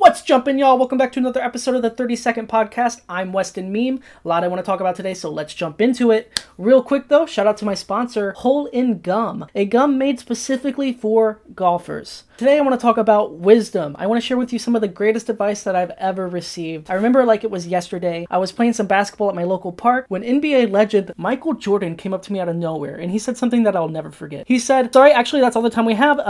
What's jumping, y'all. Welcome back to another episode of the 30 Second Podcast. I'm Westin Meme. A lot I want to talk about today, so let's jump into it. Real quick, though, shout out to my sponsor, Hole in Gum, a gum made specifically for golfers. Today, I want to talk about wisdom. I want to share with you some of the greatest advice that I've ever received. I remember like it was yesterday. I was playing some basketball at my local park when NBA legend Michael Jordan came up to me out of nowhere and he said something that I'll never forget. He said, Sorry, actually, that's all the time we have. Uh,